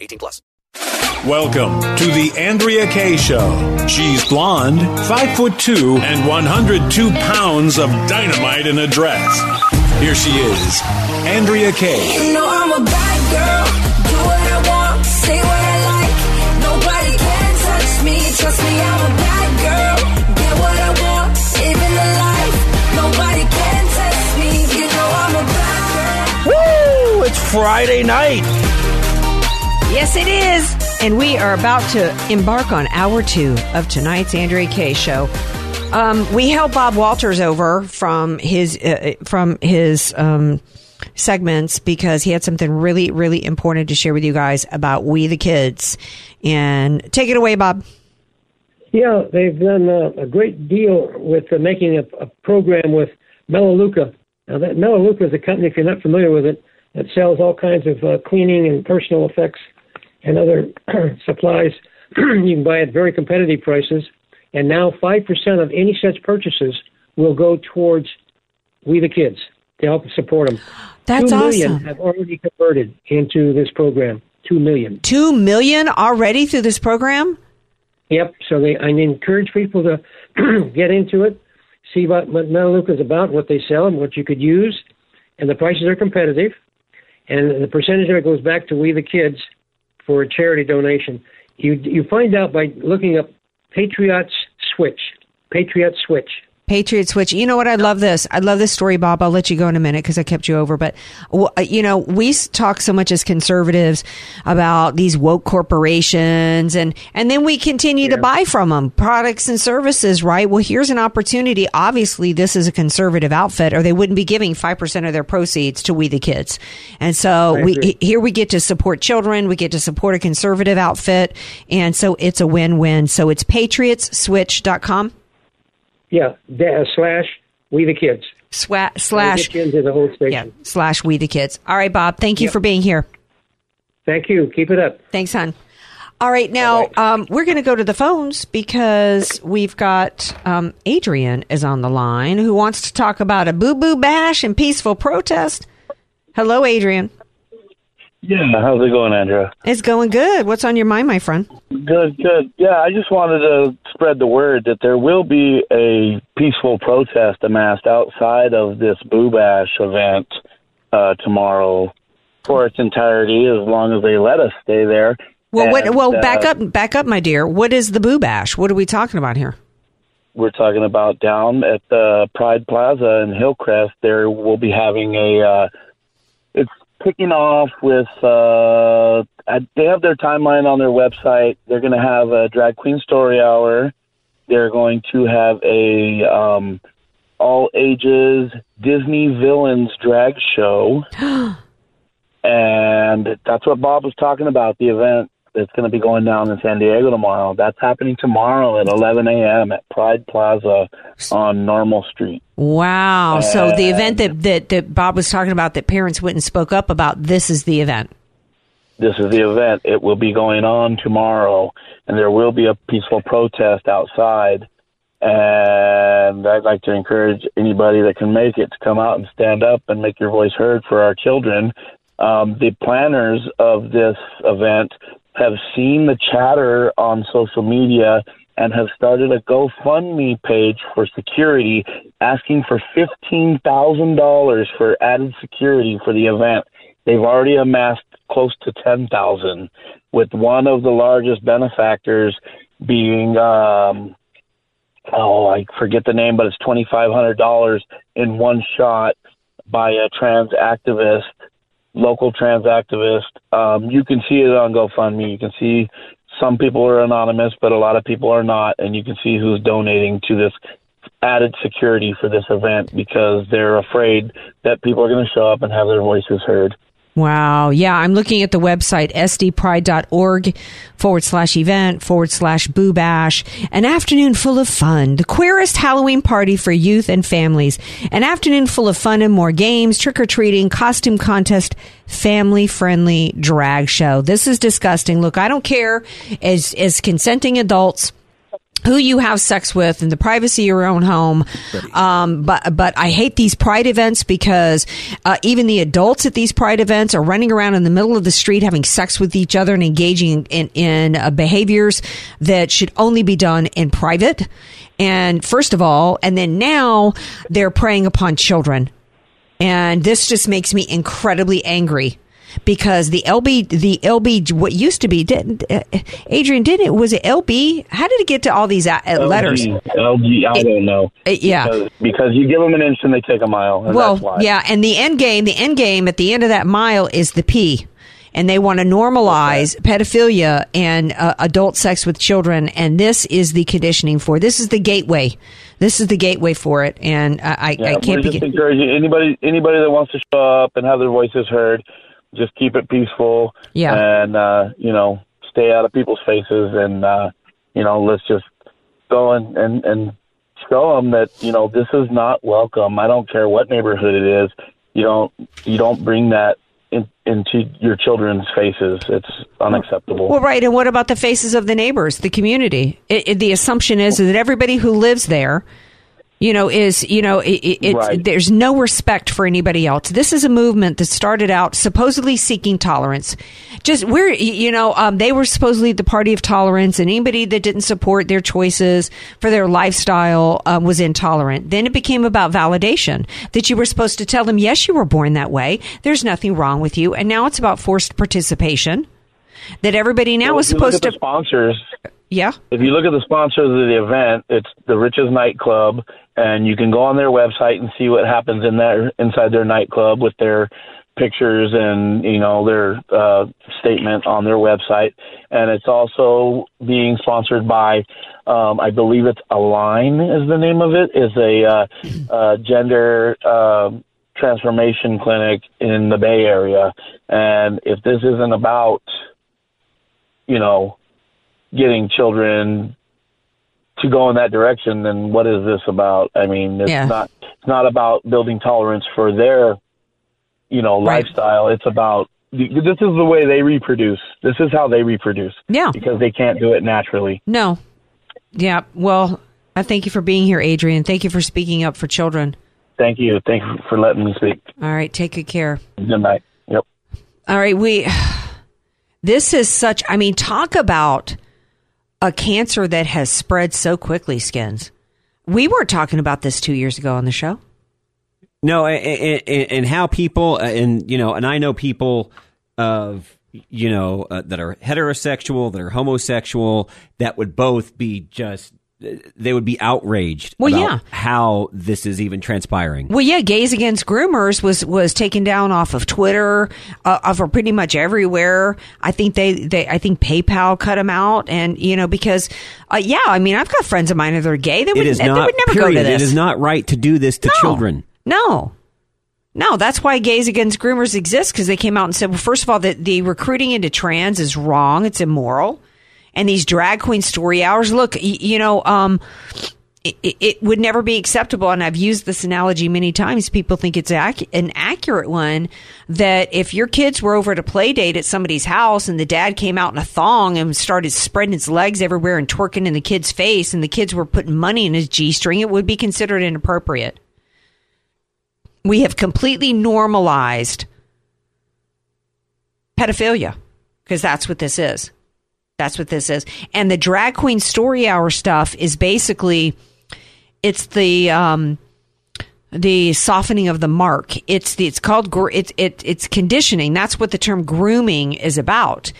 18 plus. Welcome to the Andrea Kaye Show. She's blonde, five foot two, and 102 pounds of dynamite in a dress. Here she is, Andrea Kaye. You know I'm a bad girl. Do what I want, say what I like. Nobody can touch me. Trust me, I'm a bad girl. Get what I want, living the life. Nobody can test me. You know I'm a bad girl. Woo! It's Friday night. Yes, it is. And we are about to embark on hour two of tonight's Andrea Kaye show. Um, we held Bob Walters over from his uh, from his um, segments because he had something really really important to share with you guys about we the kids. And take it away, Bob. Yeah, they've done uh, a great deal with uh, making a, a program with Melaleuca. Now, that Melaleuca is a company, if you're not familiar with it, that sells all kinds of uh, cleaning and personal effects and other supplies. you can buy at very competitive prices. And now 5% of any such purchases will go towards We the Kids to help support them. That's Two million awesome. have already converted into this program. Two million. Two million already through this program. Yep. So they, I encourage people to get into it, see what, what Melaleuca is about, what they sell, and what you could use, and the prices are competitive, and the percentage of it goes back to We the Kids for a charity donation. You you find out by looking up Patriots Switch. Patriot Switch. Patriot Switch. You know what? I love this. I love this story, Bob. I'll let you go in a minute because I kept you over. But, uh, you know, we talk so much as conservatives about these woke corporations and, and then we continue to buy from them products and services, right? Well, here's an opportunity. Obviously, this is a conservative outfit or they wouldn't be giving 5% of their proceeds to We the Kids. And so we, here we get to support children. We get to support a conservative outfit. And so it's a win-win. So it's patriotsswitch.com. Yeah. Da- slash We the Kids. Swa- slash get you into the whole station. yeah slash we the kids all right bob thank you Yep. for being here Thank you. Keep it up. thanks hon all right now All right. um, we're going to go to the phones because we've got um, adrian is on the line who wants to talk about a boo-boo bash and peaceful protest hello adrian Yeah, how's it going, Andrea? it's going good what's on your mind my friend Good, good. Yeah, I just wanted to spread the word that there will be a peaceful protest amassed outside of this Boo Bash event uh, tomorrow for its entirety, as long as they let us stay there. well what well uh, back up back up my dear what is the boo bash what are we talking about here We're talking about down at the Pride Plaza in Hillcrest. There will be having a. Uh, it's kicking off with. Uh, I- they have their timeline on their website. They're going to have a drag queen story hour. They're going to have a um, all ages Disney villains drag show, and that's what Bob was talking about. The event that's going to be going down in San Diego tomorrow. That's happening tomorrow at 11 a.m. at Pride Plaza on Normal Street. wow so the event that, that that bob was talking about that parents went and spoke up about this is the event This is the event. It will be going on tomorrow, and there will be a peaceful protest outside. And I'd like to encourage anybody that can make it to come out and stand up and make your voice heard for our children. Um, the planners of this event have seen the chatter on social media and have started a GoFundMe page for security, asking for $15,000 for added security for the event. They've already amassed close to 10,000 with one of the largest benefactors being um oh, I forget the name, but it's $2500 in one shot by a trans activist, local trans activist. Um you can see it on GoFundMe. You can see some people are anonymous, but a lot of people are not, and you can see who's donating to this added security for this event because they're afraid that people are going to show up and have their voices heard. Wow. Yeah, I'm looking at the website, sdpride.org forward slash event forward slash boo bash. An afternoon full of fun. The queerest Halloween party for youth and families. An afternoon full of fun and more games, trick or treating, costume contest, family friendly drag show. This is disgusting. Look, I don't care as, as consenting adults who you have sex with in the privacy of your own home. Um, but but I hate these pride events because uh, even the adults at these pride events are running around in the middle of the street having sex with each other and engaging in in uh, behaviors that should only be done in private. And first of all, and then now they're preying upon children. And this just makes me incredibly angry because the LB, the LB, what used to be, didn't uh, Adrian? Didn't it? Was it LB? How did it get to all these uh, letters? LG, LG, I don't know. Uh, yeah. Because, because you give them an inch and they take a mile. And well, that's why. yeah, and the end game, the end game at the end of that mile is the P. And they want to normalize pedophilia and uh, adult sex with children, and this is the conditioning for. it. This is the gateway. This is the gateway for it, and I, I, Yeah, I we're can't just begin. encouraging anybody anybody that wants to show up and have their voices heard. Just keep it peaceful. Yeah. And uh, you know, stay out of people's faces, and uh, you know, let's just go and and and show them that you know this is not welcome. I don't care what neighborhood it is. You don't you don't bring that in, into your children's faces. It's unacceptable. Well, right. And what about the faces of the neighbors, the community? It, it, the assumption is that everybody who lives there, you know, is you know, it, it, Right. there's no respect for anybody else. This is a movement that started out supposedly seeking tolerance. Just we're you know, um, they were supposedly the party of tolerance, and anybody that didn't support their choices for their lifestyle um, was intolerant. Then it became about validation that you were supposed to tell them, yes, you were born that way. There's nothing wrong with you, and now it's about forced participation. That everybody now Well, is if you look supposed to, sponsors. yeah. If you look at the sponsors of the event, it's the Rich's Nightclub, and you can go on their website and see what happens in their inside their nightclub with their pictures and you know their uh, statement on their website. And it's also being sponsored by, um, I believe it's Align is the name of it, is a uh, uh, gender. um transformation clinic in the Bay Area, and if this isn't about, you know, getting children to go in that direction, then what is this about? I mean, it's Yeah. not it's not about building tolerance for their, you know, Right. lifestyle. It's about this is the way they reproduce. This is how they reproduce. Yeah. because they can't do it naturally. No. Yeah. Well, I thank you for being here, Adrian. Thank you for speaking up for children. Thank you. Thank you for letting me speak. All right. Take good care. Good night. Yep. All right. We, this is such, I mean, talk about a cancer that has spread so quickly, Skins. We weren't talking about this two years ago on the show. No, and, and, and how people, uh, and you know, and I know people of you know uh, that are heterosexual, that are homosexual, that would both be just they would be outraged. Well, about yeah. how this is even transpiring. Well, yeah, Gays Against Groomers was was taken down off of Twitter, uh, off of pretty much everywhere. I think they, they I think PayPal cut them out, and you know because uh, yeah, I mean I've got friends of mine that are gay. They would, is they would never period. go to this. It is not right to do this to No. children. No. No, that's why Gays Against Groomers exists because they came out and said, well, first of all, that the recruiting into trans is wrong. It's immoral. And these drag queen story hours, look, you know, um, it, it- it would never be acceptable. And I've used this analogy many times. People think it's ac- an accurate one that if your kids were over at a play date at somebody's house and the dad came out in a thong and started spreading his legs everywhere and twerking in the kid's face and the kids were putting money in his G string, it would be considered inappropriate we have completely normalized pedophilia because that's what this is. That's what this is. And the drag queen story hour stuff is basically it's the um the softening of the mark. It's the it's called it's it, it's conditioning. That's what the term grooming is about.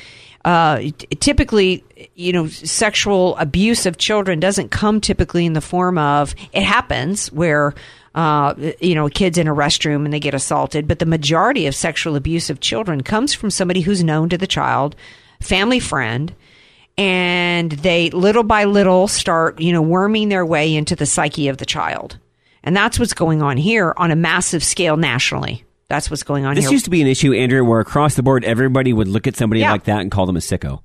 Uh, typically, you know, sexual abuse of children doesn't come typically in the form of it happens where uh, you know, kid's in a restroom and they get assaulted, but the majority of sexual abuse of children comes from somebody who's known to the child, family friend, and they little by little start, you know, worming their way into the psyche of the child. And that's what's going on here on a massive scale nationally. That's what's going on here. This here. used to be an issue, Andrew, where across the board everybody would look at somebody Yeah. like that and call them a sicko.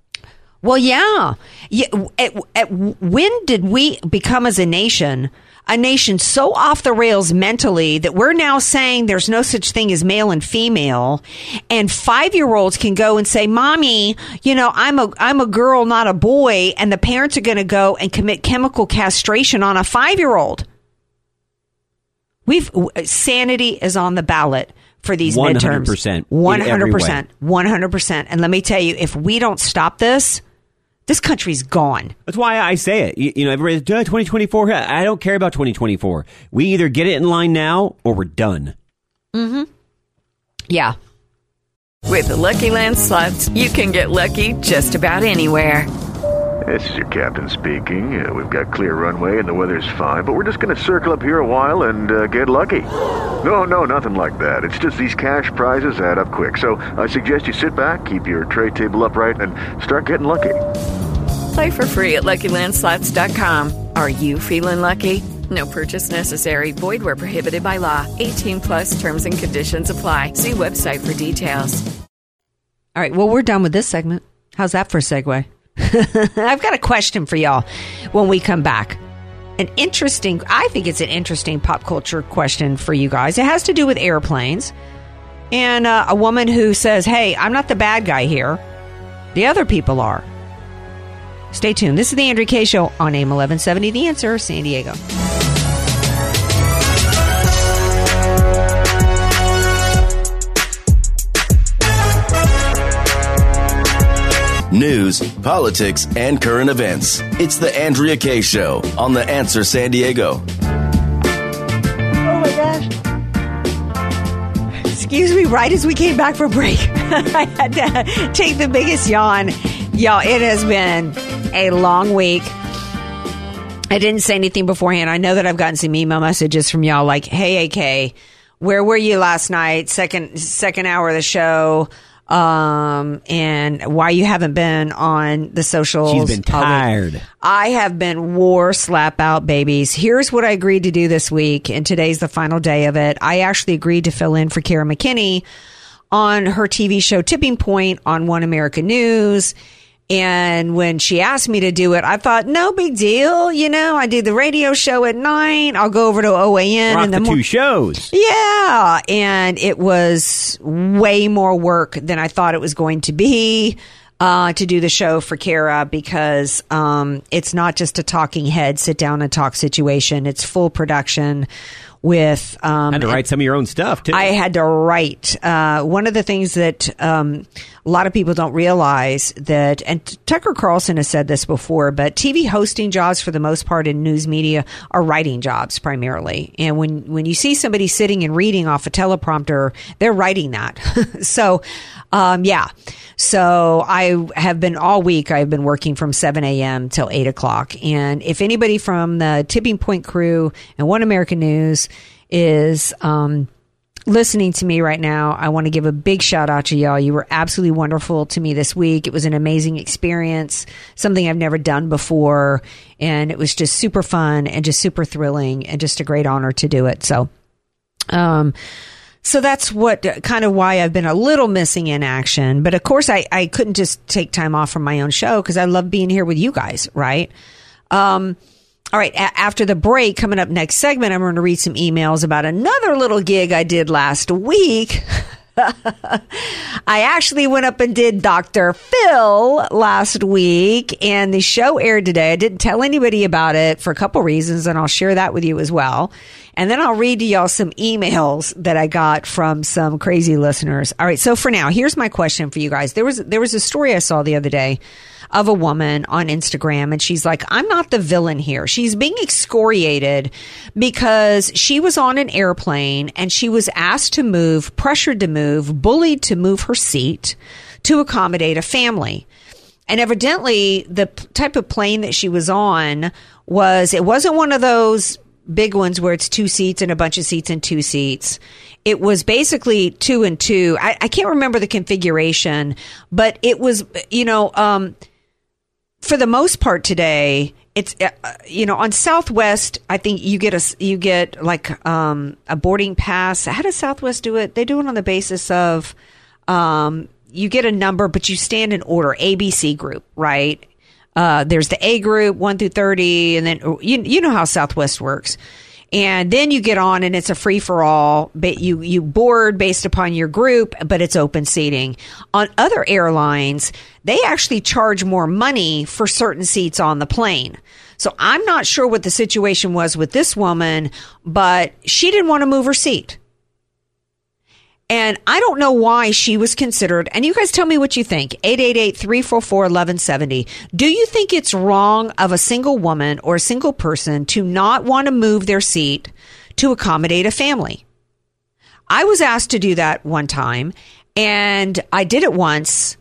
Well, yeah. yeah at, at, when did we become as a nation a nation so off the rails mentally that we're now saying there's no such thing as male and female, and five year olds can go and say, "Mommy, you know, I'm a I'm a girl, not a boy," and the parents are going to go and commit chemical castration on a five year old. We've sanity is on the ballot for these 100%, midterms. in One every hundred way. percent. One hundred percent. And let me tell you, if we don't stop this, this country's gone. That's why I say it. You, you know, everybody's "Duh, 2024. I don't care about 2024. We either get it in line now or we're done. Mm-hmm. Yeah. With the Lucky Land slots, you can get lucky just about anywhere. This is your captain speaking. Uh, we've got clear runway and the weather's fine, but we're just going to circle up here a while and uh, get lucky. No, no, nothing like that. It's just these cash prizes add up quick. So I suggest you sit back, keep your tray table upright, and start getting lucky. Play for free at LuckyLandSlots.com. Are you feeling lucky? No purchase necessary. Void where prohibited by law. 18 plus terms and conditions apply. See website for details. All right. Well, we're done with this segment. How's that for a segue? I've got a question for y'all when we come back. An interesting, I think it's an interesting pop culture question for you guys. It has to do with airplanes and uh, a woman who says, Hey, I'm not the bad guy here. The other people are. Stay tuned. This is the Andrew Kaye Show on AM 1170, The Answer, San Diego. News, politics, and current events. It's the Andrea Kaye Show on The Answer San Diego. Oh my gosh. Excuse me, right as we came back from break, I had to take the biggest yawn. Y'all, it has been a long week. I didn't say anything beforehand. I know that I've gotten some email messages from y'all like, "Hey, AK, where were you last night? Second second hour of the show." Um, and why you haven't been on the socials? She's been tired. I have been war slap out babies. Here's what I agreed to do this week, and today's the final day of it. I actually agreed to fill in for Kara McKinney on her TV show Tipping Point on One America News. And when she asked me to do it, I thought, no big deal. You know, I do the radio show at night. I'll go over to OAN Rock in the, the, two shows. yeah, and it was way more work than I thought it was going to be uh, to do the show for Kara because um, it's not just a talking head, sit down and talk situation. It's full production with um, Had to write some of your own stuff too. I had to write. Uh, one of the things that um, a lot of people don't realize that, and Tucker Carlson has said this before, but TV hosting jobs for the most part in news media are writing jobs primarily. And when when you see somebody sitting and reading off a teleprompter, they're writing that. so, um, yeah. So I have been all week. I've been working from 7 a.m. till 8 o'clock. And if anybody from the Tipping Point crew and One American News is um, listening to me right now, I want to give a big shout out to y'all. You were absolutely wonderful to me this week. It was an amazing experience, something I've never done before. And it was just super fun and just super thrilling and just a great honor to do it. So, um, so that's what kind of why I've been a little missing in action. But of course, I, I couldn't just take time off from my own show because I love being here with you guys, right? Um, all right. A- after the break, coming up next segment, I'm going to read some emails about another little gig I did last week. I actually went up and did Dr. Phil last week, and the show aired today. I didn't tell anybody about it for a couple reasons, and I'll share that with you as well. And then I'll read to y'all some emails that I got from some crazy listeners. All right, so for now, here's my question for you guys. There was there was a story I saw the other day of a woman on Instagram and she's like, I'm not the villain here. She's being excoriated because she was on an airplane and she was asked to move, pressured to move, bullied to move her seat to accommodate a family. And evidently the type of plane that she was on was, it wasn't one of those big ones where it's two seats and a bunch of seats and two seats. It was basically two and two. I, I can't remember the configuration, but it was, you know, um, for the most part today, it's uh, uh, you know on Southwest. I think you get a you get like um, a boarding pass. How does Southwest do it? They do it on the basis of um, you get a number, but you stand in order. ABC group, right? Uh, there's the A group, one through thirty, and then you you know how Southwest works. And then you get on, and it's a free for all. But you you board based upon your group, but it's open seating. On other airlines, they actually charge more money for certain seats on the plane. So I'm not sure what the situation was with this woman, but she didn't want to move her seat. And I don't know why she was considered. And you guys tell me what you think. 888-344-1170. Do you think it's wrong of a single woman or a single person to not want to move their seat to accommodate a family? I was asked to do that one time and I did it once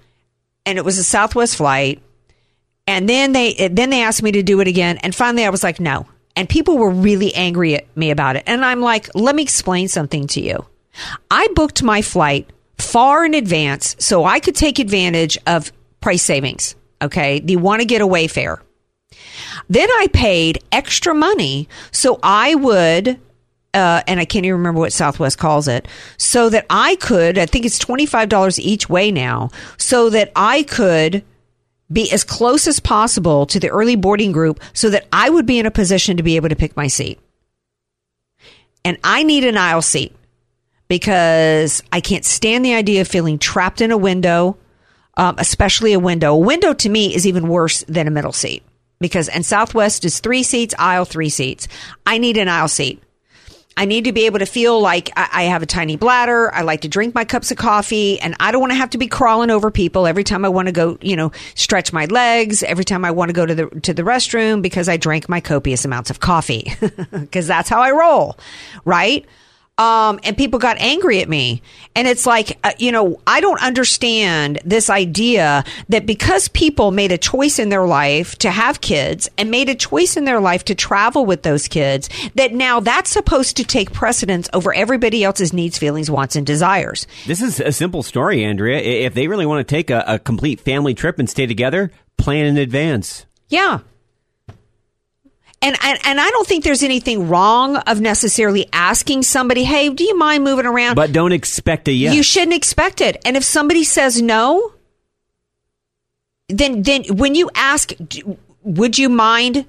and it was a Southwest flight. And then they then they asked me to do it again and finally I was like no. And people were really angry at me about it. And I'm like, "Let me explain something to you." I booked my flight far in advance so I could take advantage of price savings. Okay. The want to get away fare. Then I paid extra money so I would, uh, and I can't even remember what Southwest calls it, so that I could, I think it's $25 each way now, so that I could be as close as possible to the early boarding group so that I would be in a position to be able to pick my seat. And I need an aisle seat because I can't stand the idea of feeling trapped in a window, um, especially a window. A window to me is even worse than a middle seat because, and Southwest is three seats, aisle three seats. I need an aisle seat. I need to be able to feel like I I have a tiny bladder. I like to drink my cups of coffee and I don't want to have to be crawling over people every time I want to go, you know, stretch my legs, every time I want to go to the, to the restroom because I drank my copious amounts of coffee because that's how I roll. Right. Um, and people got angry at me. And it's like, uh, you know, I don't understand this idea that because people made a choice in their life to have kids and made a choice in their life to travel with those kids, that now that's supposed to take precedence over everybody else's needs, feelings, wants, and desires. This is a simple story, Andrea. If they really want to take a, a complete family trip and stay together, plan in advance. Yeah. And, and and I don't think there's anything wrong of necessarily asking somebody, "Hey, do you mind moving around?" But don't expect a yes. You shouldn't expect it. And if somebody says no, then then when you ask, "Would you mind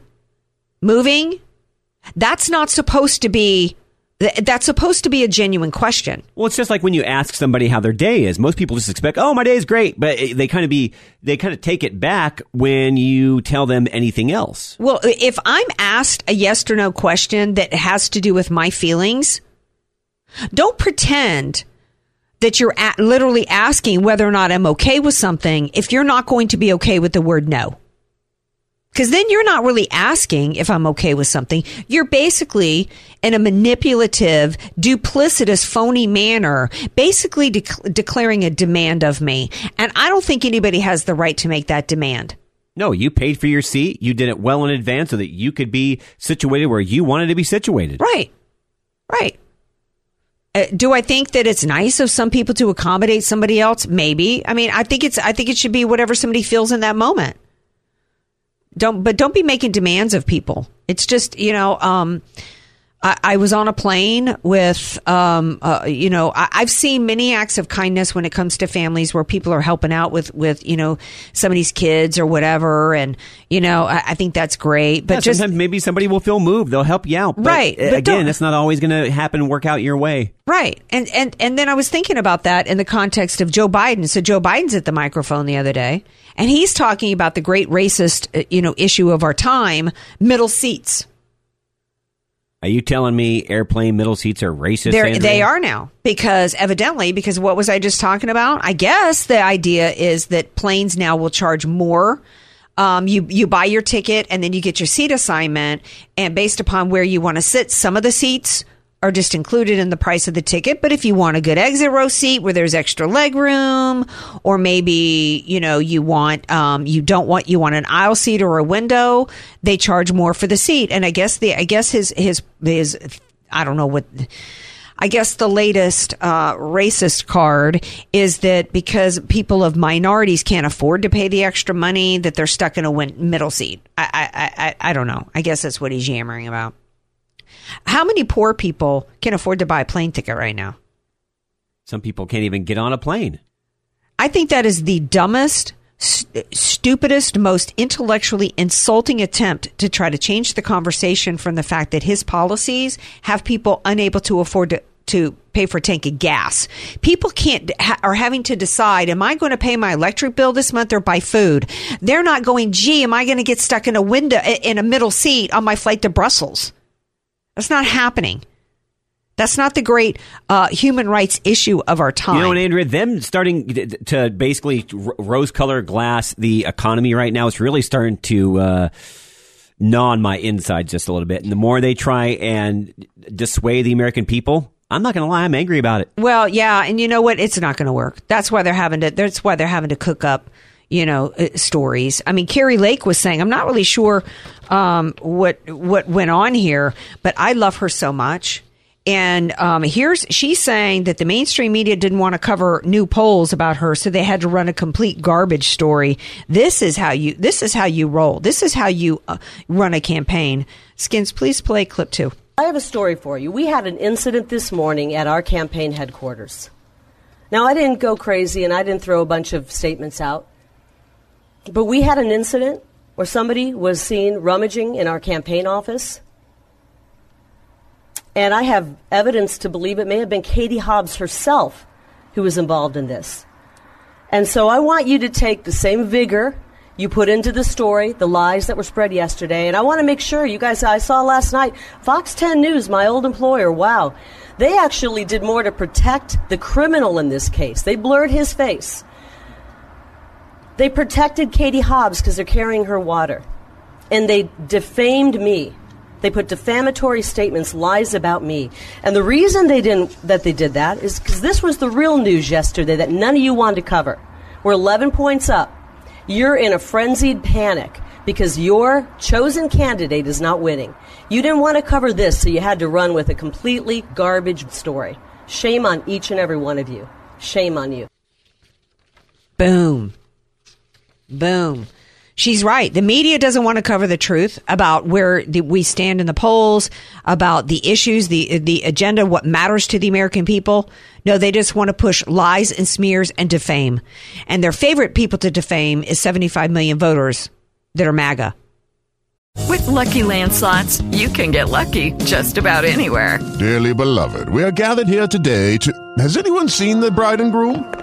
moving?" That's not supposed to be. Th- That's supposed to be a genuine question. Well, it's just like when you ask somebody how their day is. Most people just expect, "Oh, my day is great," but they kind of be they kind of take it back when you tell them anything else. Well, if I'm asked a yes or no question that has to do with my feelings, don't pretend that you're at literally asking whether or not I'm okay with something if you're not going to be okay with the word no. Because then you're not really asking if I'm okay with something. You're basically in a manipulative, duplicitous, phony manner, basically dec- declaring a demand of me. And I don't think anybody has the right to make that demand. No, you paid for your seat. You did it well in advance so that you could be situated where you wanted to be situated. Right. Right. Uh, do I think that it's nice of some people to accommodate somebody else? Maybe. I mean, I think it's. I think it should be whatever somebody feels in that moment. Don't, but don't be making demands of people. It's just you know. Um, I, I was on a plane with, um, uh, you know, I, I've seen many acts of kindness when it comes to families where people are helping out with, with, you know, somebody's kids or whatever, and you know, I, I think that's great. But Yeah, just sometimes maybe somebody will feel moved. They'll help you out. But, Right, uh, but again, it's not always going to happen and work out your way. Right. And, and, and then I was thinking about that in the context of Joe Biden. So Joe Biden's at the microphone the other day and he's talking about the great racist, uh, you know, issue of our time, middle seats. Are you telling me airplane middle seats are racist? They're, they are now because evidently, because what was I just talking about? I guess the idea is that planes now will charge more. Um, you you buy your ticket and then you get your seat assignment, and based upon where you want to sit, some of the seats are just included in the price of the ticket. But if you want a good exit row seat where there's extra leg room, or maybe you know you want um, you don't want you want an aisle seat or a window, they charge more for the seat. And I guess the I guess his his his I don't know what. I guess the latest uh, racist card is that because people of minorities can't afford to pay the extra money, that they're stuck in a win- middle seat. I, I, I, I don't know. I guess that's what he's yammering about. How many poor people can afford to buy a plane ticket right now? Some people can't even get on a plane. I think that is the dumbest, st- stupidest, most intellectually insulting attempt to try to change the conversation from the fact that his policies have people unable to afford to to pay for a tank of gas. People can't ha- are having to decide: Am I going to pay my electric bill this month or buy food? They're not going. Gee, am I going to get stuck in a window in a middle seat on my flight to Brussels? That's not happening. That's not the great uh, human rights issue of our time. You know, and Andrea, them starting to- basically rose colored glass the economy right now is really starting to uh, gnaw on my inside just a little bit. And the more they try and dissuade the American people, I'm not going to lie, I'm angry about it. Well, yeah, and you know what? It's not going to work. That's why they're having to. That's why they're having to cook up, you know, uh, stories. I mean, Kari Lake was saying, I'm not really sure um, what what went on here, but I love her so much. And um, here's she's saying that the mainstream media didn't want to cover new polls about her, so they had to run a complete garbage story. This is how you. This is how you roll. This is how you uh, run a campaign. Skins, please play clip two. I have a story for you. We had an incident this morning at our campaign headquarters. Now, I didn't go crazy and I didn't throw a bunch of statements out, but we had an incident where somebody was seen rummaging in our campaign office. And I have evidence to believe it may have been Katie Hobbs herself who was involved in this. And so I want you to take the same vigor you put into the story, the lies that were spread yesterday, and I want to make sure you guys, I saw last night, Fox 10 News, my old employer, wow, they actually did more to protect the criminal in this case. They blurred his face. They protected Katie Hobbs because they're carrying her water. And they defamed me. They put defamatory statements, lies about me. And the reason they didn't that they did that is because this was the real news yesterday that none of you wanted to cover. We're 11 points up. You're in a frenzied panic because your chosen candidate is not winning. You didn't want to cover this, so you had to run with a completely garbage story. Shame on each and every one of you. Shame on you. Boom. Boom. She's right. The media doesn't want to cover the truth about where the, we stand in the polls, about the issues, the the agenda, what matters to the American people. No, they just want to push lies and smears and defame. And their favorite people to defame is 75 million voters that are MAGA. With Lucky Land slots, you can get lucky just about anywhere. Dearly beloved, we are gathered here today to. Has anyone seen the bride and groom?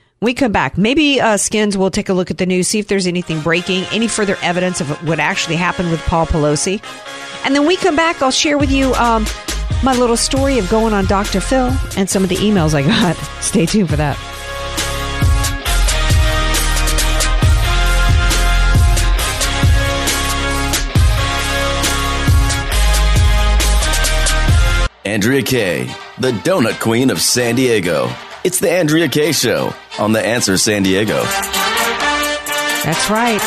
We come back. Maybe uh, Skins will take a look at the news, see if there's anything breaking, any further evidence of what actually happened with Paul Pelosi. And then we come back, I'll share with you um, my little story of going on Dr. Phil and some of the emails I got. Stay tuned for that. Andrea Kaye, the donut queen of San Diego. It's the Andrea Kaye Show on The Answer San Diego. That's right.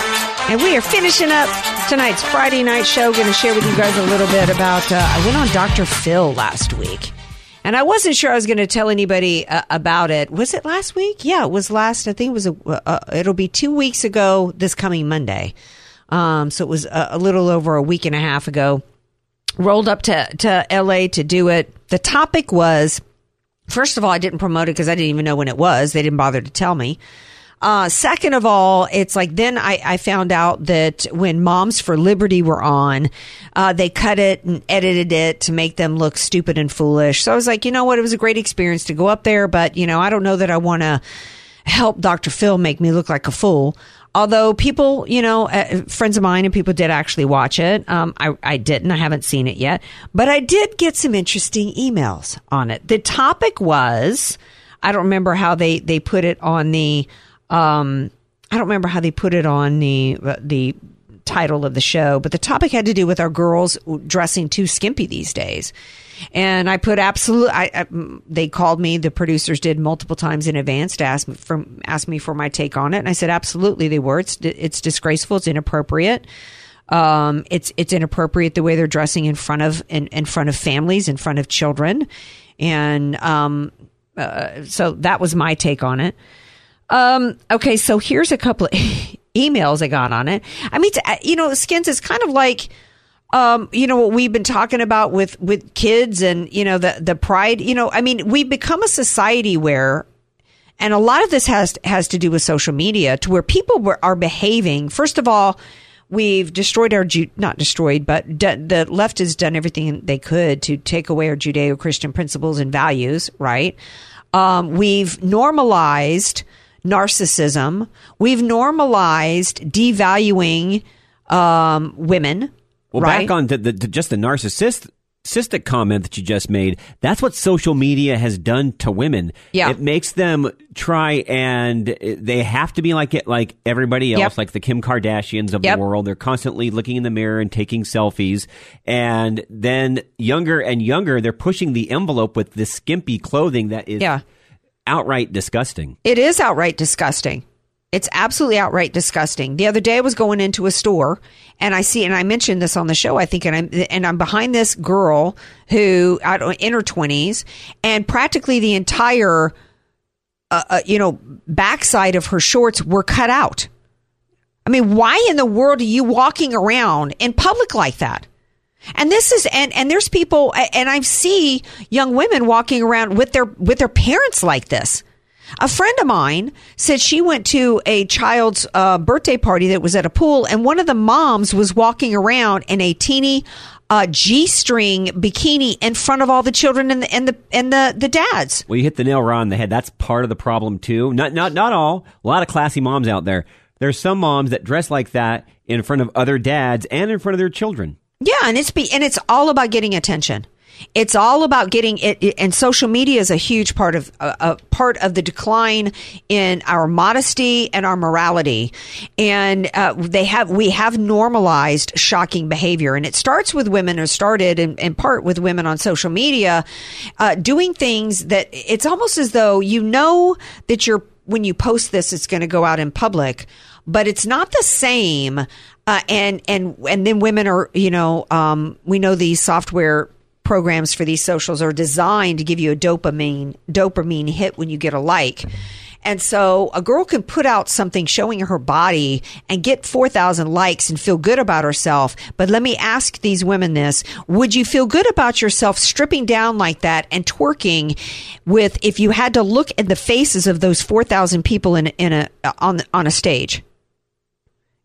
And we are finishing up tonight's Friday night show. Going to share with you guys a little bit about. Uh, I went on Dr. Phil last week, and I wasn't sure I was going to tell anybody uh, about it. Was it last week? Yeah, it was last. I think it was. A, uh, it'll be two weeks ago this coming Monday. Um, so it was a, a little over a week and a half ago. Rolled up to to L.A. to do it. The topic was. First of all, I didn't promote it because I didn't even know when it was. They didn't bother to tell me. Uh, second of all, it's like then I, I found out that when Moms for Liberty were on, uh, they cut it and edited it to make them look stupid and foolish. So I was like, you know what? It was a great experience to go up there, but you know, I don't know that I want to help Dr. Phil make me look like a fool. Although people, you know, uh, friends of mine and people did actually watch it. Um, I, I didn't. I haven't seen it yet, but I did get some interesting emails on it. The topic was, I don't remember how they, they put it on the, um, I don't remember how they put it on the the title of the show, but the topic had to do with our girls dressing too skimpy these days. And I put absolute. I, I they called me. The producers did multiple times in advance to ask me for ask me for my take on it, and I said absolutely they were. It's it's disgraceful. It's inappropriate. Um, it's it's inappropriate the way they're dressing in front of in, in front of families, in front of children, and um, uh, so that was my take on it. Um, okay, so here's a couple of emails I got on it. I mean, it's, you know, skins is kind of like, um, you know, what we've been talking about with, with kids and, you know, the, the pride, you know, I mean, we've become a society where, and a lot of this has, has to do with social media to where people were, are behaving. First of all, we've destroyed our, not destroyed, but d- the left has done everything they could to take away our Judeo-Christian principles and values, right? Um, we've normalized, narcissism. We've normalized devaluing um, women. Well, right? back on to the, to just the narcissist narcissistic comment that you just made, that's what social media has done to women. Yeah. It makes them try and they have to be like it, like everybody else, Yep. like the Kim Kardashians of Yep. the world. They're constantly looking in the mirror and taking selfies. And then younger and younger, they're pushing the envelope with this skimpy clothing that is Yeah. Outright disgusting. It is outright disgusting. It's absolutely outright disgusting. The other day I was going into a store and I see, and I mentioned this on the show, I think, and I'm, and I'm behind this girl who, I don't, in her twenties and practically the entire, uh, uh, you know, backside of her shorts were cut out. I mean, why in the world are you walking around in public like that? And this is and and there's people and I see young women walking around with their with their parents like this. A friend of mine said she went to a child's uh, birthday party that was at a pool, and one of the moms was walking around in a teeny uh, g-string bikini in front of all the children and the and the and the, the dads. Well, you hit the nail right on the head. That's part of the problem too. Not not not all. A lot of classy moms out there. There's some moms that dress like that in front of other dads and in front of their children. Yeah, and it's be, and it's all about getting attention. It's all about getting it, and social media is a huge part of a, a part of the decline in our modesty and our morality. And uh, they have we have normalized shocking behavior, and it starts with women, or started in, in part with women on social media, uh, doing things that it's almost as though you know that you're when you post this, it's going to go out in public, but it's not the same. Uh, and and and then women are, you know, um, we know these software programs for these socials are designed to give you a dopamine dopamine hit when you get a like. And so a girl can put out something showing her body and get 4,000 likes and feel good about herself. But let me ask these women this. Would you feel good about yourself stripping down like that and twerking with, if you had to look at the faces of those 4,000 people in, in a, on, on a stage?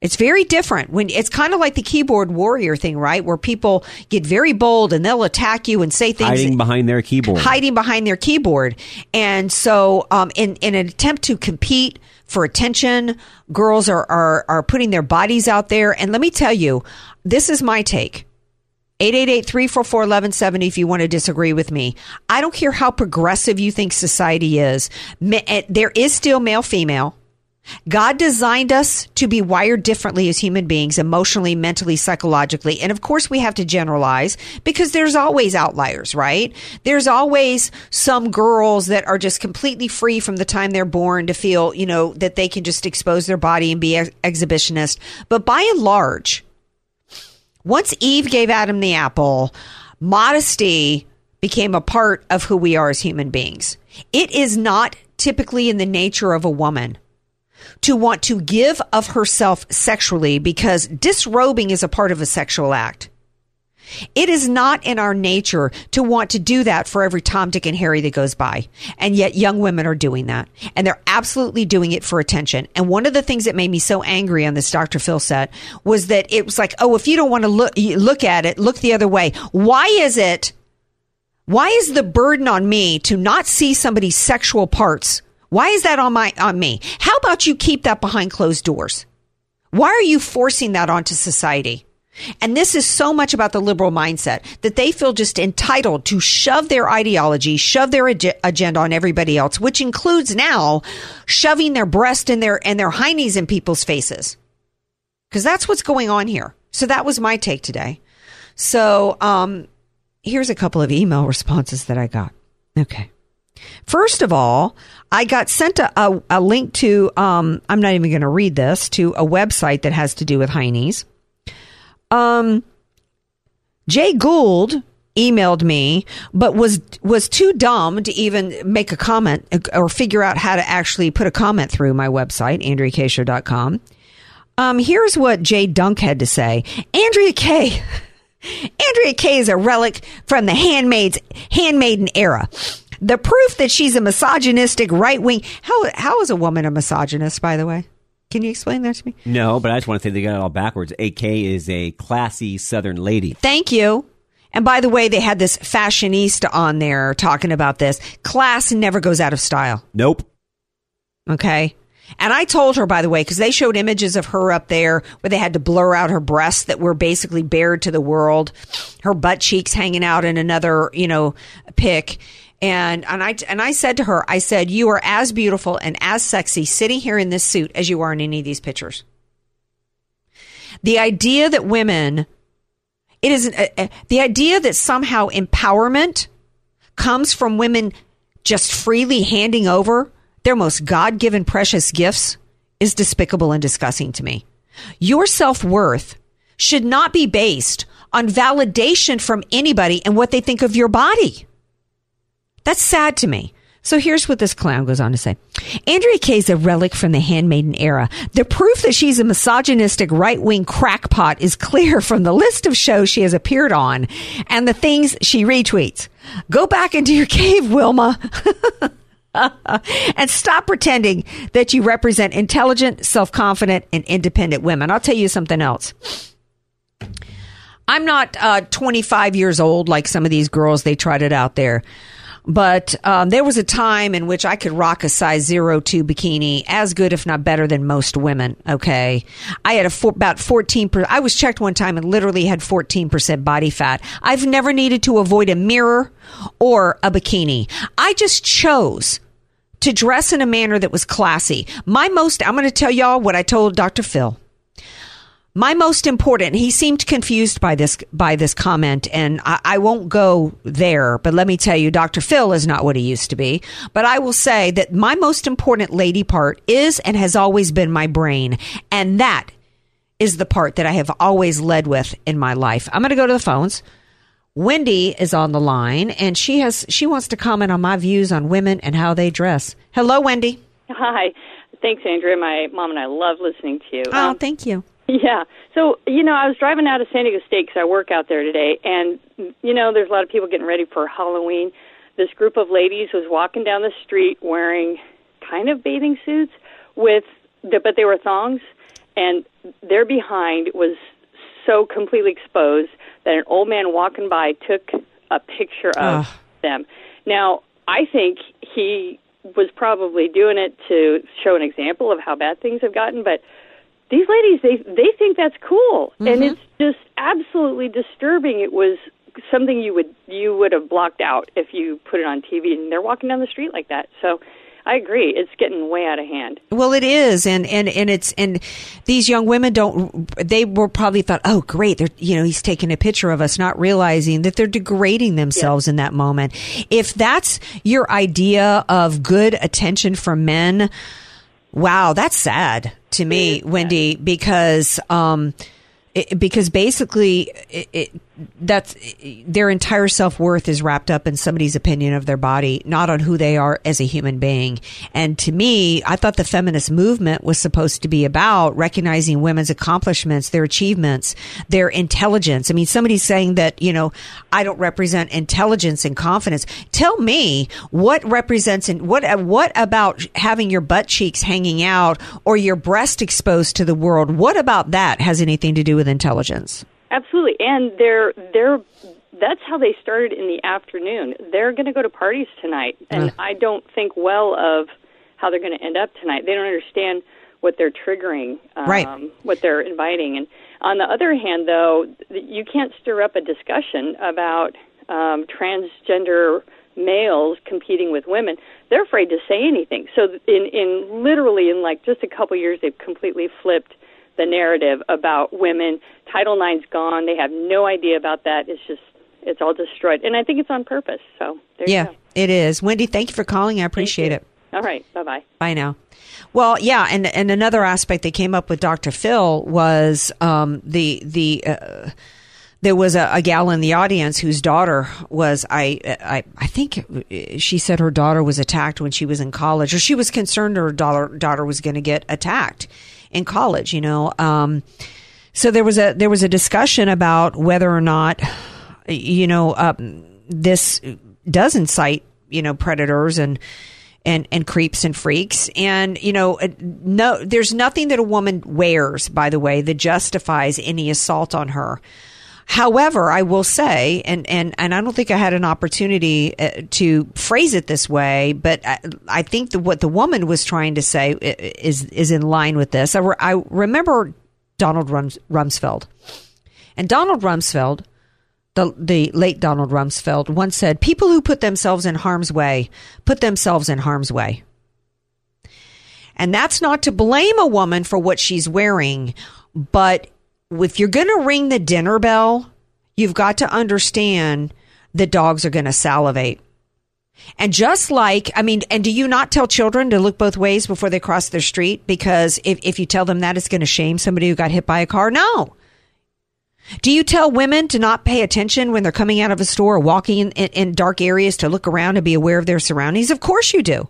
It's very different when it's kind of like the keyboard warrior thing, right? Where people get very bold and they'll attack you and say things Hiding behind their keyboard. hiding behind their keyboard. And so, um, in, in an attempt to compete for attention, girls are, are, are putting their bodies out there. And let me tell you, this is my take. 888-344-1170 if you want to disagree with me. I don't care how progressive you think society is. Eh, There is still male female. God designed us to be wired differently as human beings, emotionally, mentally, psychologically. And of course, we have to generalize because there's always outliers, right? There's always some girls that are just completely free from the time they're born to feel, you know, that they can just expose their body and be ex- exhibitionist. But by and large, once Eve gave Adam the apple, modesty became a part of who we are as human beings. It is not typically in the nature of a woman to want to give of herself sexually because disrobing is a part of a sexual act. It is not in our nature to want to do that for every Tom, Dick, and Harry that goes by. And yet young women are doing that. And they're absolutely doing it for attention. And one of the things that made me so angry on this Dr. Phil set was that it was like, oh, if you don't want to look, look at it, look the other way. Why is it, why is the burden on me to not see somebody's sexual parts? Why is that on my, on me? How about you keep that behind closed doors? Why are you forcing that onto society? And this is so much about the liberal mindset that they feel just entitled to shove their ideology, shove their ag- agenda on everybody else, which includes now shoving their breast and their and their heinies in people's faces. Cuz that's what's going on here. So that was my take today. So, um here's a couple of email responses that I got. Okay. First of all, I got sent a, a, a link to, um, I'm not even going to read this, to a website that has to do with Heine's. Um, Jay Gould emailed me, but was was too dumb to even make a comment or figure out how to actually put a comment through my website, AndreaKshow.com. Um, here's what Jay Dunk had to say. Andrea Kaye. Andrea Kaye is a relic from the handmaid's handmaiden era. The proof that she's a misogynistic right wing. How how is a woman a misogynist? By the way, can you explain that to me? No, but I just want to say they got it all backwards. AK is a classy Southern lady. Thank you. And by the way, they had this fashionista on there talking about this. Class never goes out of style. Nope. Okay. And I told her, by the way, because they showed images of her up there where they had to blur out her breasts that were basically bared to the world, her butt cheeks hanging out in another, you know, pic. And, and I, and I said to her, I said, you are as beautiful and as sexy sitting here in this suit as you are in any of these pictures. The idea that women, it is uh, uh, the idea that somehow empowerment comes from women just freely handing over their most God given precious gifts is despicable and disgusting to me. Your self worth should not be based on validation from anybody and what they think of your body. That's sad to me. So here's what this clown goes on to say. Andrea Kaye is a relic from the handmaiden era. The proof that she's a misogynistic right wing crackpot is clear from the list of shows she has appeared on and the things she retweets. Go back into your cave, Wilma. and stop pretending that you represent intelligent, self confident, and independent women. I'll tell you something else. I'm not uh, 25 years old like some of these girls they tried it out there. But um, there was a time in which I could rock a size zero two bikini as good, if not better, than most women. Okay, I had a four, about fourteen. I was checked one time and literally had fourteen percent body fat. I've never needed to avoid a mirror or a bikini. I just chose to dress in a manner that was classy. My most, I'm going to tell y'all what I told Dr. Phil. My most important, he seemed confused by this by this comment, and I, I, won't go there. But let me tell you, Dr. Phil is not what he used to be. But I will say that my most important lady part is and has always been my brain, and that is the part that I have always led with in my life. I'm going to go to the phones. Wendy is on the line, and she has she wants to comment on my views on women and how they dress. Hello, Wendy. Hi. Thanks, Andrea. My mom and I love listening to you. Oh, um, thank you. Yeah. So, you know, I was driving out of San Diego State because I work out there today, and, you know, there's a lot of people getting ready for Halloween. This group of ladies was walking down the street wearing kind of bathing suits with, the, but they were thongs, and their behind was so completely exposed that an old man walking by took a picture of uh. them. Now, I think he was probably doing it to show an example of how bad things have gotten, but these ladies they they think that's cool mm-hmm. and it's just absolutely disturbing it was something you would you would have blocked out if you put it on TV and they're walking down the street like that so I agree. It's getting way out of hand. Well, it is, and and and it's and these young women don't. They were probably thought, oh, great, they're you know he's taking a picture of us, not realizing that they're degrading themselves yes. in that moment. If that's your idea of good attention from men, wow, that's sad to me, Wendy, because um, it, because basically it, it, that's their entire self worth is wrapped up in somebody's opinion of their body, not on who they are as a human being. And to me, I thought the feminist movement was supposed to be about recognizing women's accomplishments, their achievements, their intelligence. I mean, somebody's saying that, you know, I don't represent intelligence and confidence. Tell me what represents and what, what about having your butt cheeks hanging out or your breast exposed to the world? What about that has anything to do with intelligence? Absolutely, and they're they're that's how they started in the afternoon. They're going to go to parties tonight, and. I don't think well of how they're going to end up tonight. They don't understand what they're triggering, um, Right. what they're inviting. And on the other hand, though, th- you can't stir up a discussion about um, transgender males competing with women. They're afraid to say anything. So in in literally in like just a couple years, they've completely flipped the narrative about women. Title IX's gone. They have no idea about that. It's just it's all destroyed, and I think it's on purpose. So there yeah, you go. it is. Wendy, thank you for calling. I appreciate it. All right, bye bye. Bye now. Well, yeah, and and another aspect that came up with Dr. Phil was um, the the uh, there was a, a gal in the audience whose daughter was I I I think she said her daughter was attacked when she was in college, or she was concerned her daughter daughter was going to get attacked in college. You know, um, so there was a there was a discussion about whether or not you know um, this does incite you know predators and and and creeps and freaks and you know uh, no there's nothing that a woman wears by the way that justifies any assault on her however i will say and and and i don't think i had an opportunity uh, to phrase it this way but i, I think that what the woman was trying to say is is in line with this i, re- I remember donald Rums, rumsfeld and donald rumsfeld the, the late Donald Rumsfeld once said, People who put themselves in harm's way put themselves in harm's way. And that's not to blame a woman for what she's wearing, but if you're going to ring the dinner bell, you've got to understand that dogs are going to salivate. And just like, I mean, and do you not tell children to look both ways before they cross their street? Because if, if you tell them that, it's going to shame somebody who got hit by a car? No. Do you tell women to not pay attention when they're coming out of a store or walking in, in, in dark areas to look around and be aware of their surroundings? Of course you do.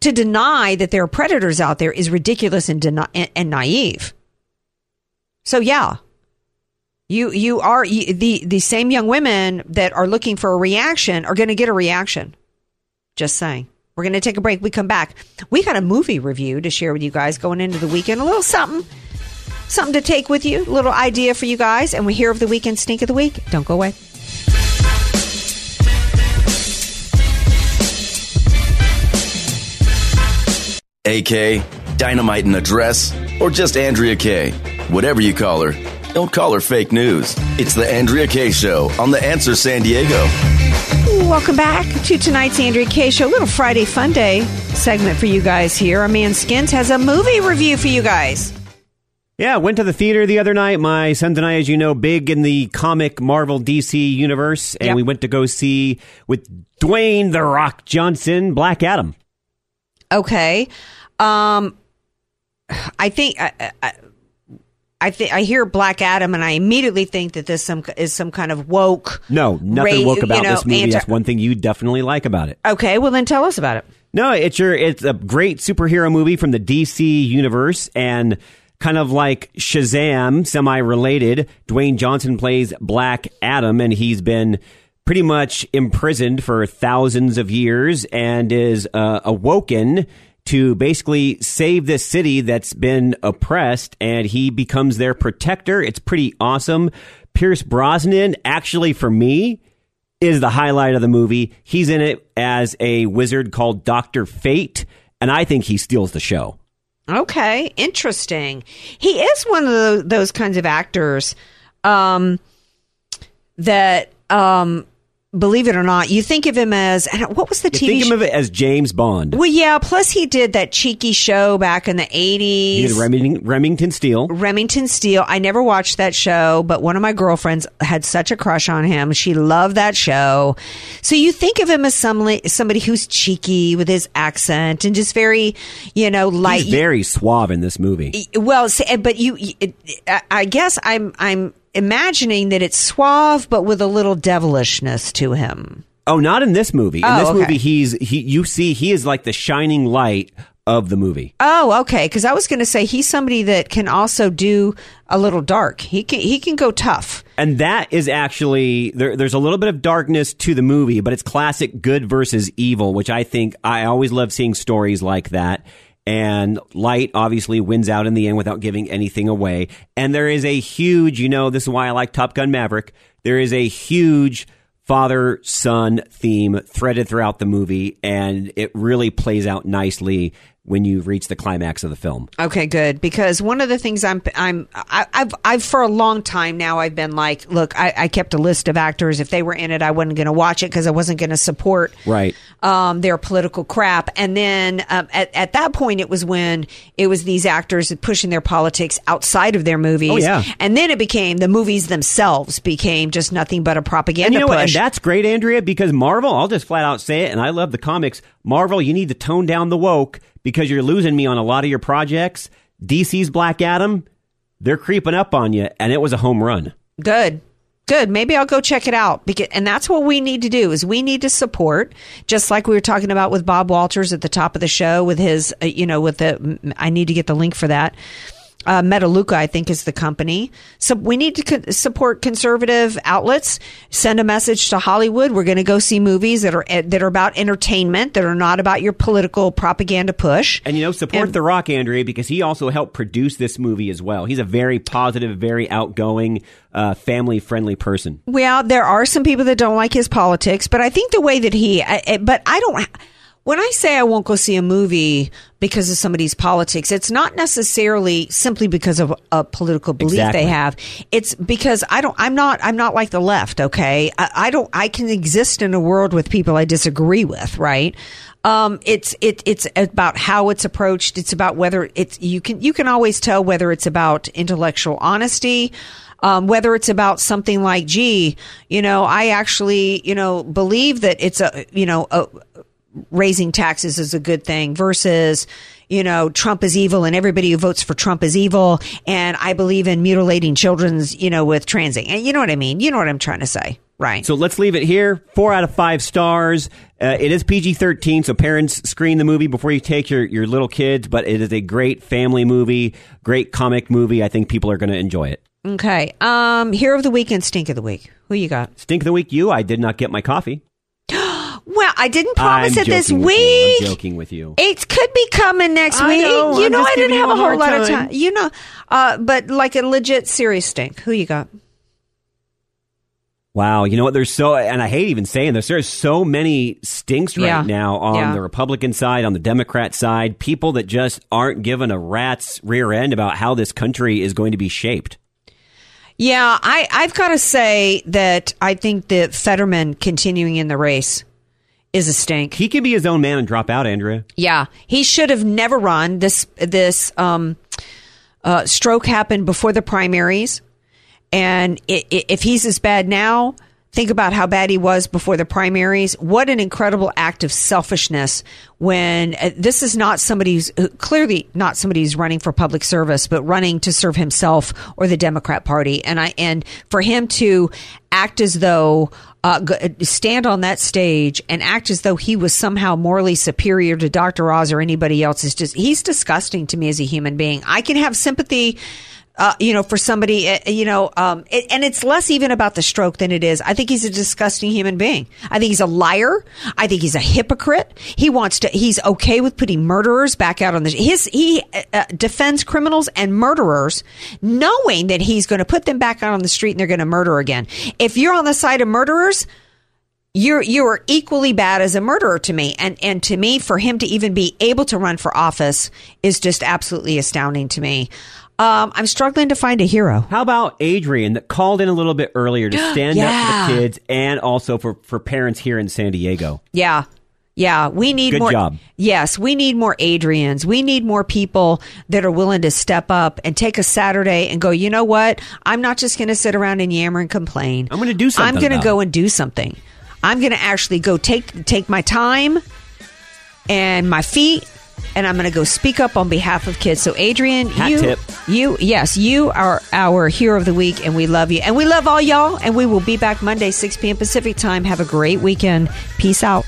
To deny that there are predators out there is ridiculous and, and naive. So yeah, you you are you, the the same young women that are looking for a reaction are going to get a reaction. Just saying. We're going to take a break. We come back. We got a movie review to share with you guys going into the weekend. A little something something to take with you, a little idea for you guys, and we hear of the weekend stink of the week. Don't go away. AK, Dynamite in a Dress, or just Andrea Kaye. Whatever you call her, don't call her fake news. It's the Andrea Kaye. Show on The Answer San Diego. Welcome back to tonight's Andrea Kaye Show. Little Friday Fun Day segment for you guys here. Our man Skins has a movie review for you guys. Yeah, went to the theater the other night. My sons and I, as you know, big in the comic Marvel DC universe, and Yep. we went to go see with Dwayne the Rock Johnson, Black Adam. Okay. Um, I think I, I, I think I hear Black Adam, and I immediately think that this some is some kind of woke. No, nothing ra- woke about you know, this movie. anti- That's one thing you definitely like about it. Okay, well then tell us about it. No, it's your it's a great superhero movie from the DC universe and kind of like Shazam, semi-related. Dwayne Johnson plays Black Adam and he's been pretty much imprisoned for thousands of years and is uh, awoken to basically save this city that's been oppressed and he becomes their protector. It's pretty awesome. Pierce Brosnan actually for me is the highlight of the movie. He's in it as a wizard called Dr. Fate, and I think he steals the show. Okay, interesting. He is one of tho- those kinds of actors um, that, um, believe it or not, you think of him as and what was the You TV? think show? of it as James Bond. well, yeah. Plus, he did that cheeky show back in the He eighties. did Remington, Remington Steele. Remington Steele. I never watched that show, but one of my girlfriends had such a crush on him. She loved that show. So you think of him as somebody, somebody who's cheeky with his accent and just very, you know, light. He's very suave in this movie. Well, but you, I- I guess I'm, I'm imagining that it's suave, but with a little devilishness to him. Oh, not in this movie. In Oh, this okay. movie, he's he. You see, he is like the shining light of the movie. Oh, okay. Because I was going to say he's somebody that can also do a little dark. He can, he can go tough. And that is actually there, there's a little bit of darkness to the movie, but it's classic good versus evil, which I think I always love seeing stories like that. And light obviously wins out in the end without giving anything away. And there is a huge, you know, this is why I like Top Gun Maverick. There is a huge father son theme threaded throughout the movie, and it really plays out nicely. When you reach the climax of the film. Okay, good. Because one of the things I'm, I'm, I, I've, I've for a long time now, I've been like, look, I, I kept a list of actors. If they were in it, I wasn't going to watch it because I wasn't going to support Right. um, their political crap. And then um, at, at that point, it was when it was these actors pushing their politics outside of their movies. Oh, yeah. And then it became the movies themselves became just nothing but a propaganda And you know what? And that's great, Andrea, because Marvel, I'll just flat out say it, and I love the comics. Marvel, you need to tone down the woke because you're losing me on a lot of your projects. DC's Black Adam, they're creeping up on you, and it was a home run. Good. Good. Maybe I'll go check it out. Because, and that's what we need to do is we need to support, just like we were talking about with Bob Walters at the top of the show with his, uh, you know, with the, I need to get the link for that. Uh, Metaluca, I think, is the company. So we need to co- support conservative outlets. Send a message to Hollywood. We're going to go see movies that are that are about entertainment, that are not about your political propaganda push. And you know, support The Rock, Andrea, because he also helped produce this movie as well. He's a very positive, very outgoing, uh, family friendly person. Well, there are some people that don't like his politics, but I think the way that he, I, I- but I don't, when I say I won't go see a movie because of somebody's politics, it's not necessarily simply because of a political belief Exactly. they have. It's because I don't, I'm not, I'm not like the left, okay? I, I don't, I can exist in a world with people I disagree with, right? Um, it's it it's about how it's approached. It's about whether it's you can you can always tell whether it's about intellectual honesty, um, whether it's about something like, gee, you know, I actually you know believe that it's a you know a, raising taxes is a good thing versus you know Trump is evil and everybody who votes for Trump is evil and I believe in mutilating children's you know with transing and you know what I mean you know what I'm trying to say right So let's leave it here. Four out of five stars. Uh, it is PG 13, so parents screen the movie before you take your, your little kids, but it is a great family movie, great comic movie. I think people are going to enjoy it. okay um hero of the week and stink of the week who you got Stink of the week, you. I did not get my coffee. Well I didn't promise I'm it this week you. I'm joking with you. It could be coming next I week. know, you I'm know, I didn't have a a whole hard lot of time. time. You know, uh, but like a legit serious stink. Who you got? Wow, you know what? There's so, and I hate even saying this. There's so many stinks right Yeah. now on Yeah. the Republican side, on the Democrat side. People that just aren't given a rat's rear end about how this country is going to be shaped. Yeah, I I've got to say that I think that Fetterman continuing in the race is a stink. He can be his own man and drop out, Andrea. Yeah, he should have never run. This this um, uh, stroke happened before the primaries, and i i if he's as bad now, think about how bad he was before the primaries. What an incredible act of selfishness! When uh, this is not somebody who's uh, clearly not somebody who's running for public service, but running to serve himself or the Democrat Party, and I and for him to act as though uh, stand on that stage and act as though he was somehow morally superior to Dr. Oz or anybody else is just he's disgusting to me as a human being. I can have sympathy. Uh, you know, for somebody, uh, you know, um, it, and it's less even about the stroke than it is. I think he's a disgusting human being. I think he's a liar. I think he's a hypocrite. He wants to. He's okay with putting murderers back out on the. His he uh, defends criminals and murderers, knowing that he's going to put them back out on the street and they're going to murder again. If you're on the side of murderers, you're you are equally bad as a murderer to me and and to me for him to even be able to run for office is just absolutely astounding to me um, i'm struggling to find a hero How about Adrian that called in a little bit earlier to stand Yeah. up for the kids and also for, for parents here in San Diego? yeah yeah we need Good more job. yes we need more adrians we need more people that are willing to step up and take a saturday and go you know what i'm not just going to sit around and yammer and complain I'm going to do something. i'm going to go it. and do something i'm going to actually go take take my time and my feet and I'm going to go speak up on behalf of kids. So, Adrian, Hat you, tip. you, yes, you are our hero of the week, and we love you, and we love all y'all, and we will be back Monday, 6 p.m. Pacific time. Have a great weekend. Peace out.